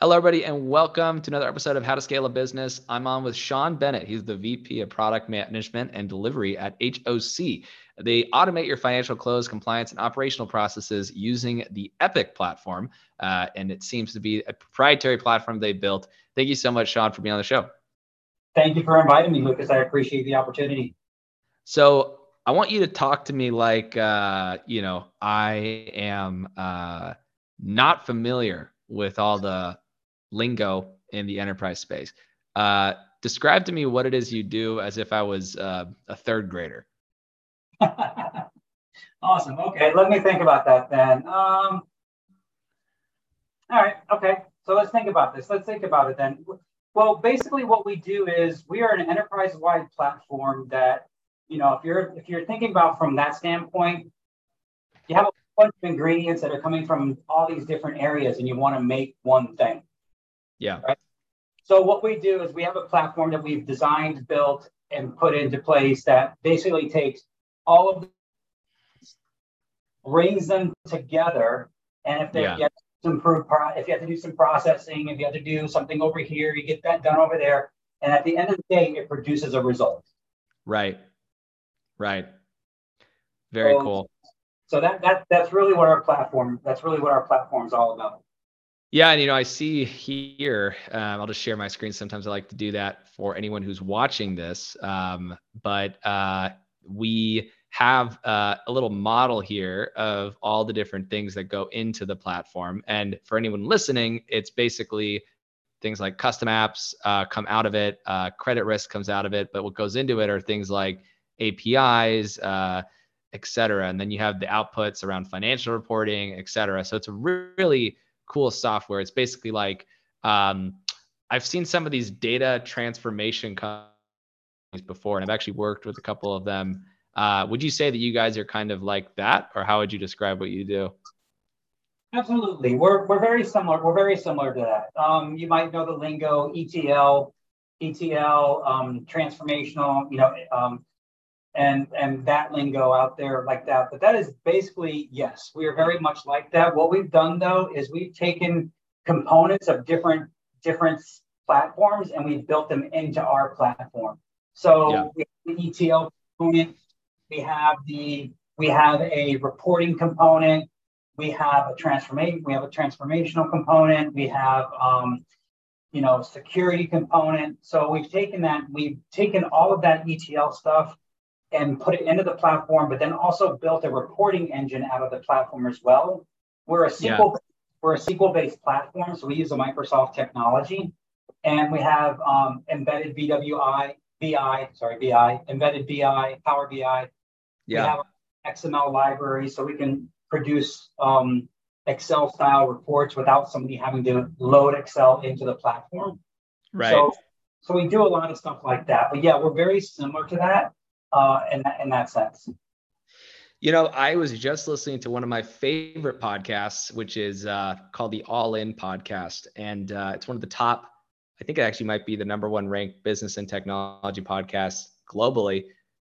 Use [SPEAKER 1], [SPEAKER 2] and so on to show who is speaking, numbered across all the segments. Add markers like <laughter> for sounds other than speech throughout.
[SPEAKER 1] Hello, everybody, and welcome to another episode of How to Scale a Business. I'm on with Sean Bennett. He's the VP of Product Management and Delivery at HOC. They automate your financial close, compliance, and operational processes using the Epic platform. Uh, and it seems to be a proprietary platform they built. Thank you so much, Sean, for being on the show.
[SPEAKER 2] Thank you for inviting me, Lucas. I appreciate the opportunity.
[SPEAKER 1] So, I want you to talk to me like, uh, you know, I am uh, not familiar with all the lingo in the enterprise space. Uh, describe to me what it is you do as if I was uh, a third grader. <laughs>
[SPEAKER 2] awesome. Okay, let me think about that then. Um, all right. Okay. So let's think about this. Let's think about it then. Well, basically, what we do is we are an enterprise-wide platform that, you know, if you're if you're thinking about from that standpoint, you have a bunch of ingredients that are coming from all these different areas, and you want to make one thing.
[SPEAKER 1] Yeah.
[SPEAKER 2] Right? So what we do is we have a platform that we've designed, built, and put into place that basically takes all of the brings them together. And if they yeah. get to improve, if you have to do some processing, if you have to do something over here, you get that done over there. And at the end of the day, it produces a result.
[SPEAKER 1] Right. Right. Very
[SPEAKER 2] so,
[SPEAKER 1] cool.
[SPEAKER 2] So that that that's really what our platform that's really what our platform is all about.
[SPEAKER 1] Yeah, and you know, I see here. Um, I'll just share my screen. Sometimes I like to do that for anyone who's watching this. Um, but uh, we have uh, a little model here of all the different things that go into the platform. And for anyone listening, it's basically things like custom apps uh, come out of it, uh, credit risk comes out of it. But what goes into it are things like APIs, uh. And then you have the outputs around financial reporting, et cetera. So it's a really cool software. It's basically like um, I've seen some of these data transformation companies before, and I've actually worked with a couple of them. Uh, would you say that you guys are kind of like that, or how would you describe what you do?
[SPEAKER 2] Absolutely, we're we're very similar. We're very similar to that. Um, you might know the lingo ETL, ETL, um, transformational. You know, um, and and that lingo out there like that. But that is basically yes, we are very much like that. What we've done though is we've taken components of different different platforms and we've built them into our platform. So yeah. we have the ETL component, we have the we have a reporting component, we have a transformation, we have a transformational component, we have um, you know security component. So we've taken that, we've taken all of that ETL stuff and put it into the platform, but then also built a reporting engine out of the platform as well. We're a SQL yeah. we're a SQL based platform, so we use a Microsoft technology, and we have um, embedded BWI, BI, sorry BI, embedded BI, Power BI. Yeah. We have XML library, so we can produce um, Excel style reports without somebody having to load Excel into the platform.
[SPEAKER 1] Right. So,
[SPEAKER 2] so we do a lot of stuff like that. But yeah, we're very similar to that uh, in, that, in that sense.
[SPEAKER 1] You know, I was just listening to one of my favorite podcasts, which is uh, called the All In Podcast. And uh, it's one of the top, I think it actually might be the number one ranked business and technology podcast globally.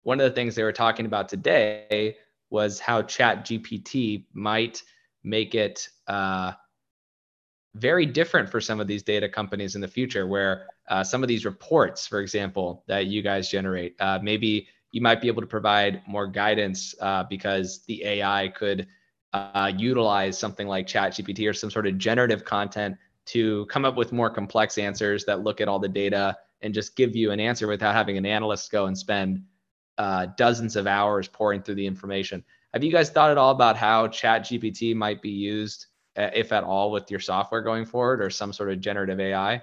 [SPEAKER 1] One of the things they were talking about today was how Chat GPT might make it uh, very different for some of these data companies in the future, where uh, some of these reports, for example, that you guys generate, uh, maybe you might be able to provide more guidance uh, because the AI could uh, utilize something like ChatGPT or some sort of generative content to come up with more complex answers that look at all the data and just give you an answer without having an analyst go and spend uh, dozens of hours pouring through the information. Have you guys thought at all about how ChatGPT might be used, uh, if at all, with your software going forward or some sort of generative AI?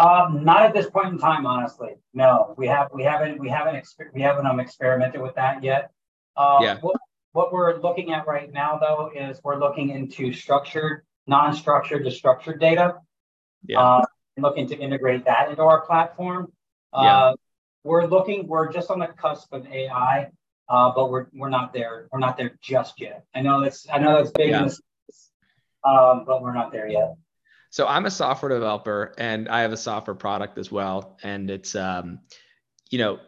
[SPEAKER 2] Um, not at this point in time, honestly. No, we have we haven't we haven't exper- we haven't um, experimented with that yet. Um, yeah. What, what we're looking at right now, though, is we're looking into structured, non-structured to structured data. Yeah. Uh, and looking to integrate that into our platform. Uh, yeah. We're looking. We're just on the cusp of AI, uh, but we're we're not there. We're not there just yet. I know that's I know that's big, yeah. um, but we're not there yet.
[SPEAKER 1] So I'm a software developer and I have a software product as well. And it's, um, you know,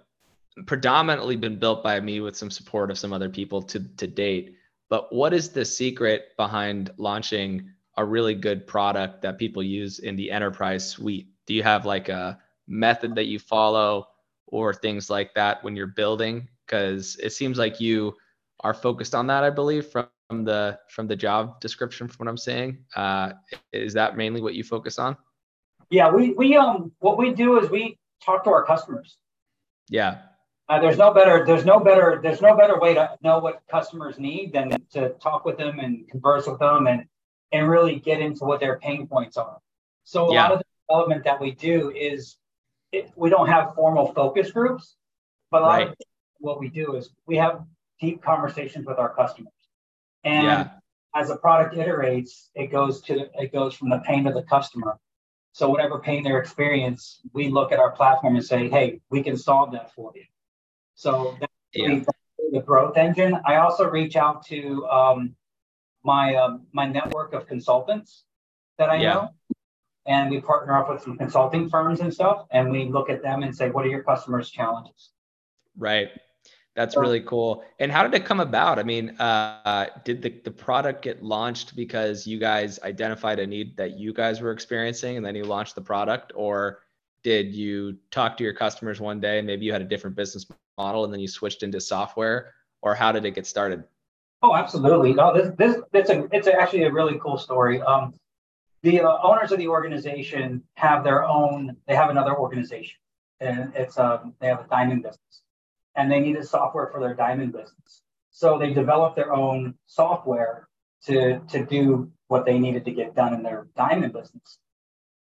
[SPEAKER 1] predominantly been built by me with some support of some other people to, to date. But what is the secret behind launching a really good product that people use in the enterprise suite? Do you have like a method that you follow or things like that when you're building? Because it seems like you are focused on that, I believe, from the from the job description from what I'm saying. Uh, is that mainly what you focus on?
[SPEAKER 2] Yeah, we we um what we do is we talk to our customers.
[SPEAKER 1] Yeah.
[SPEAKER 2] Uh, there's no better there's no better there's no better way to know what customers need than to talk with them and converse with them and and really get into what their pain points are. So a yeah. lot of the development that we do is it, we don't have formal focus groups, but a lot right. of what we do is we have deep conversations with our customers. And yeah. as a product iterates, it goes to it goes from the pain of the customer. So whatever pain they're experience, we look at our platform and say, "Hey, we can solve that for you." So that's yeah. the growth engine. I also reach out to um, my um, my network of consultants that I yeah. know, and we partner up with some consulting firms and stuff, and we look at them and say, "What are your customers' challenges?"
[SPEAKER 1] Right. That's really cool. And how did it come about? I mean, uh, did the, the product get launched because you guys identified a need that you guys were experiencing and then you launched the product? Or did you talk to your customers one day and maybe you had a different business model and then you switched into software? Or how did it get started?
[SPEAKER 2] Oh, absolutely. No, this, this, it's a, it's actually a really cool story. Um, the uh, owners of the organization have their own, they have another organization and it's, um, they have a diamond business and they needed software for their diamond business. So they developed their own software to, to do what they needed to get done in their diamond business.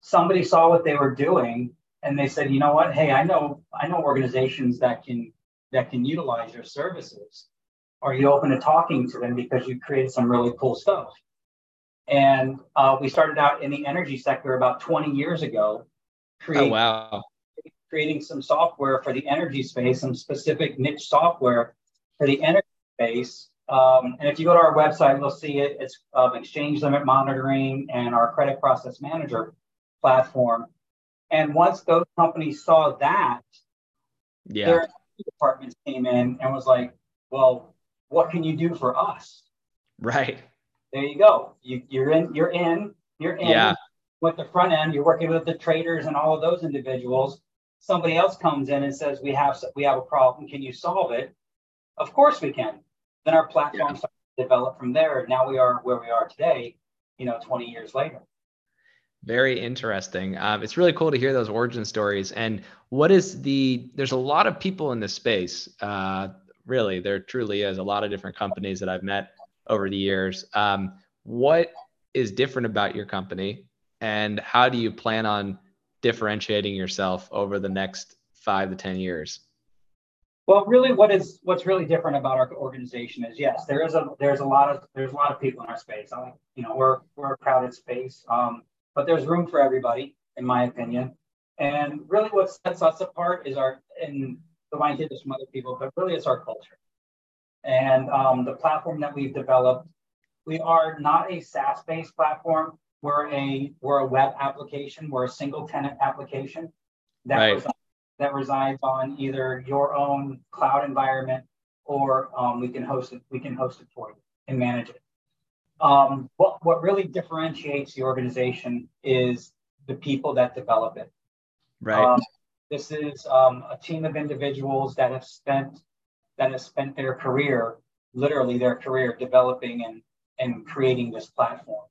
[SPEAKER 2] Somebody saw what they were doing and they said, you know what? Hey, I know I know organizations that can that can utilize your services. Are you open to talking to them because you created some really cool stuff? And uh, we started out in the energy sector about 20 years ago.
[SPEAKER 1] oh wow!
[SPEAKER 2] Creating some software for the energy space, some specific niche software for the energy space. Um, and if you go to our website, you'll see it. It's um, exchange limit monitoring and our credit process manager platform. And once those companies saw that, yeah. their departments came in and was like, well, what can you do for us?
[SPEAKER 1] Right.
[SPEAKER 2] There you go. You, you're in, you're in, you're in yeah. with the front end. You're working with the traders and all of those individuals somebody else comes in and says we have we have a problem. Can you solve it? Of course we can. Then our platform yeah. starts to develop from there. Now we are where we are today you know 20 years later.
[SPEAKER 1] Very interesting. Um, it's really cool to hear those origin stories. And what is the there's a lot of people in this space uh, really. There truly is a lot of different companies that i've met over the years. Um, what is different about your company? And how do you plan on differentiating yourself over the next five to 10 years?
[SPEAKER 2] Well, really, what is what's really different about our organization is yes, there is a there's a lot of there's a lot of people in our space. I, you know, we're we're a crowded space, um, but there's room for everybody, in my opinion. And really, what sets us apart is our and the hear this from other people, but really, it's our culture and um, the platform that we've developed. We are not a SaaS-based platform. We're a we're a web application. We're a single tenant application that right. resides, that resides on either your own cloud environment or um, we can host it. We can host it for you and manage it. Um, what what really differentiates the organization is the people that develop it.
[SPEAKER 1] Right. Um,
[SPEAKER 2] this is um, a team of individuals that have spent that have spent their career, literally their career, developing and and creating this platform.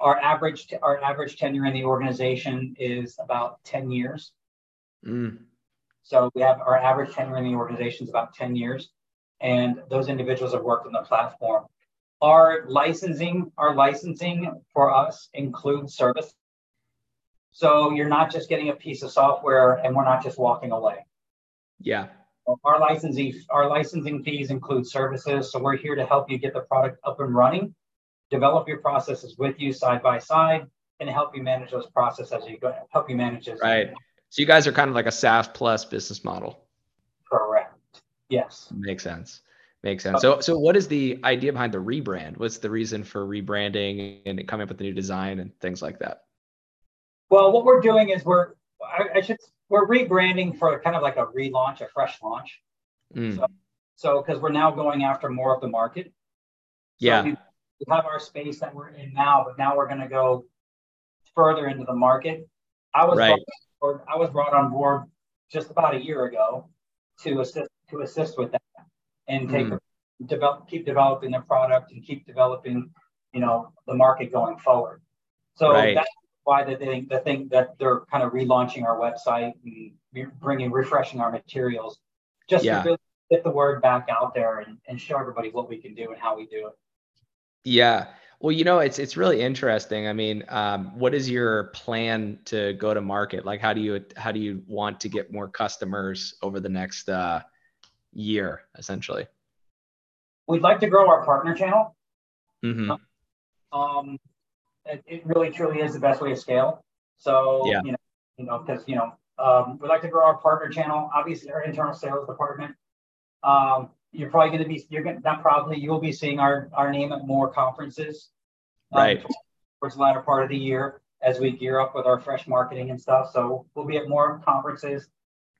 [SPEAKER 2] Our average our average tenure in the organization is about 10 years. Mm. So we have our average tenure in the organization is about 10 years, and those individuals have worked on the platform. Our licensing, our licensing for us includes service. So you're not just getting a piece of software and we're not just walking away.
[SPEAKER 1] Yeah.
[SPEAKER 2] Our licensing, our licensing fees include services. So we're here to help you get the product up and running develop your processes with you side by side and help you manage those processes as you go help you manage this.
[SPEAKER 1] Right. So you guys are kind of like a SaaS plus business model.
[SPEAKER 2] Correct. Yes.
[SPEAKER 1] Makes sense. Makes sense. So so what is the idea behind the rebrand? What's the reason for rebranding and coming up with a new design and things like that?
[SPEAKER 2] Well, what we're doing is we're I, I should we're rebranding for kind of like a relaunch, a fresh launch. Mm. So so because we're now going after more of the market.
[SPEAKER 1] So yeah
[SPEAKER 2] we have our space that we're in now, but now we're going to go further into the market. I was right. brought, I was brought on board just about a year ago to assist to assist with that and take mm. develop keep developing the product and keep developing you know the market going forward. So right. that's why the thing the thing that they're kind of relaunching our website and bringing refreshing our materials just yeah. to really get the word back out there and, and show everybody what we can do and how we do it.
[SPEAKER 1] Yeah. Well, you know, it's it's really interesting. I mean, um, what is your plan to go to market? Like, how do you how do you want to get more customers over the next uh, year, essentially?
[SPEAKER 2] We'd like to grow our partner channel. Mm-hmm. Um, it, it, really truly is the best way to scale. So yeah. you know, you know, because you know, um, we'd like to grow our partner channel. Obviously, our internal sales department. Um, you're probably going to be you're going not probably you'll be seeing our our name at more conferences
[SPEAKER 1] um, right.
[SPEAKER 2] towards the latter part of the year as we gear up with our fresh marketing and stuff. So we'll be at more conferences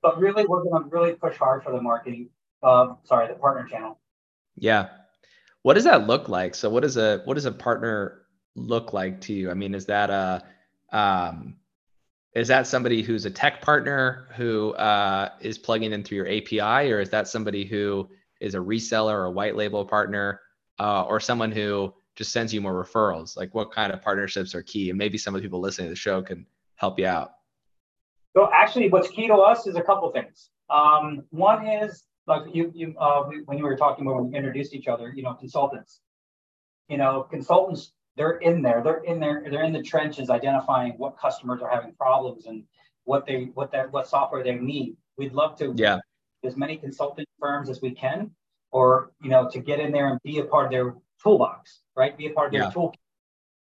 [SPEAKER 2] but really we're going to really push hard for the marketing uh, sorry the partner channel.
[SPEAKER 1] Yeah. What does that look like? So what does a what does a partner look like to you? I mean is that a um is that somebody who's a tech partner who uh, is plugging in through your api or is that somebody who is a reseller or a white label partner uh, or someone who just sends you more referrals? Like what kind of partnerships are key? And maybe some of the people listening to the show can help you out.
[SPEAKER 2] So actually, what's key to us is a couple things. Um, one is like you, you uh, when you were talking about when we introduced each other, you know, consultants. You know, consultants they're in there, they're in there, they're in the trenches identifying what customers are having problems and what they what that what software they need. We'd love to
[SPEAKER 1] yeah
[SPEAKER 2] as many consulting firms as we can, or you know, to get in there and be a part of their toolbox, right? Be a part of their toolkit.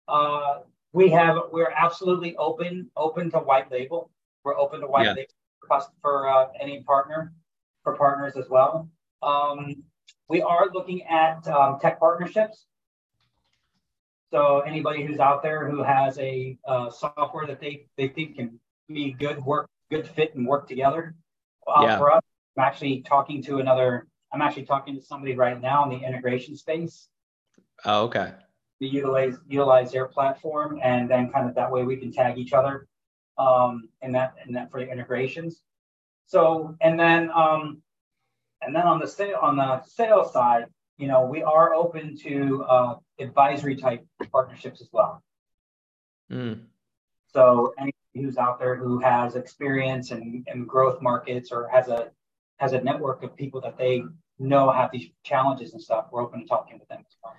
[SPEAKER 2] Uh, we have we're absolutely open open to white label. We're open to white yeah. label for, for uh, any partner for partners as well. Um, we are looking at um, tech partnerships. So anybody who's out there who has a uh, software that they they think can be good work, good fit and work together uh, yeah. for us, I'm actually talking to another. I'm actually talking to somebody right now in the integration space.
[SPEAKER 1] Oh, okay.
[SPEAKER 2] To utilize utilize their platform, and then kind of that way we can tag each other, um, and that and that for the integrations. So and then um, and then on the sale on the sales side, you know, we are open to uh, advisory type partnerships as well. Mm. So anybody who's out there who has experience in, in growth markets or has a has a network of people that they know have these challenges and stuff, we're open to talking with them as well.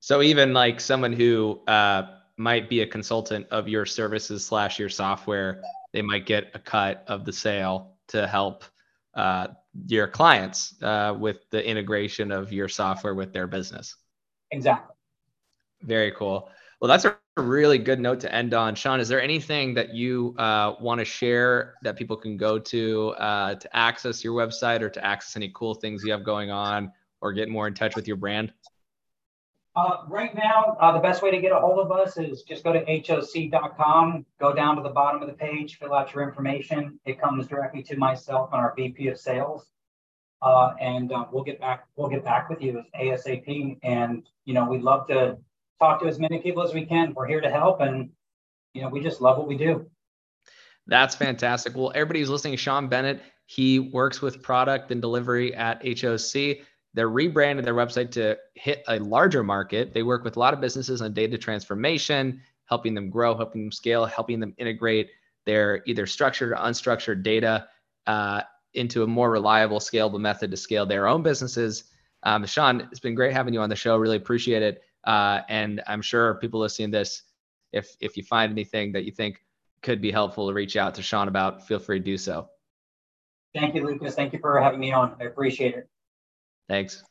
[SPEAKER 1] So even like someone who uh, might be a consultant of your services slash your software, they might get a cut of the sale to help uh, your clients uh, with the integration of your software with their business.
[SPEAKER 2] Exactly.
[SPEAKER 1] Very cool. Well, that's a really good note to end on. Sean, is there anything that you uh, want to share that people can go to uh, to access your website or to access any cool things you have going on or get more in touch with your brand?
[SPEAKER 2] Uh, right now, uh, the best way to get a hold of us is just go to hoc.com, go down to the bottom of the page, fill out your information. It comes directly to myself and our VP of Sales, uh, and uh, we'll get back. We'll get back with you as ASAP. And you know, we'd love to talk to as many people as we can. We're here to help, and you know, we just love what we do.
[SPEAKER 1] That's fantastic. Well, everybody who's listening, Sean Bennett, he works with product and delivery at HOC. They're rebranding their website to hit a larger market. They work with a lot of businesses on data transformation, helping them grow, helping them scale, helping them integrate their either structured or unstructured data uh, into a more reliable, scalable method to scale their own businesses. Um, Sean, it's been great having you on the show. Really appreciate it. Uh, and I'm sure people listening to this, if if you find anything that you think could be helpful to reach out to Sean about, feel free to do so.
[SPEAKER 2] Thank you, Lucas. Thank you for having me on. I appreciate it.
[SPEAKER 1] Thanks.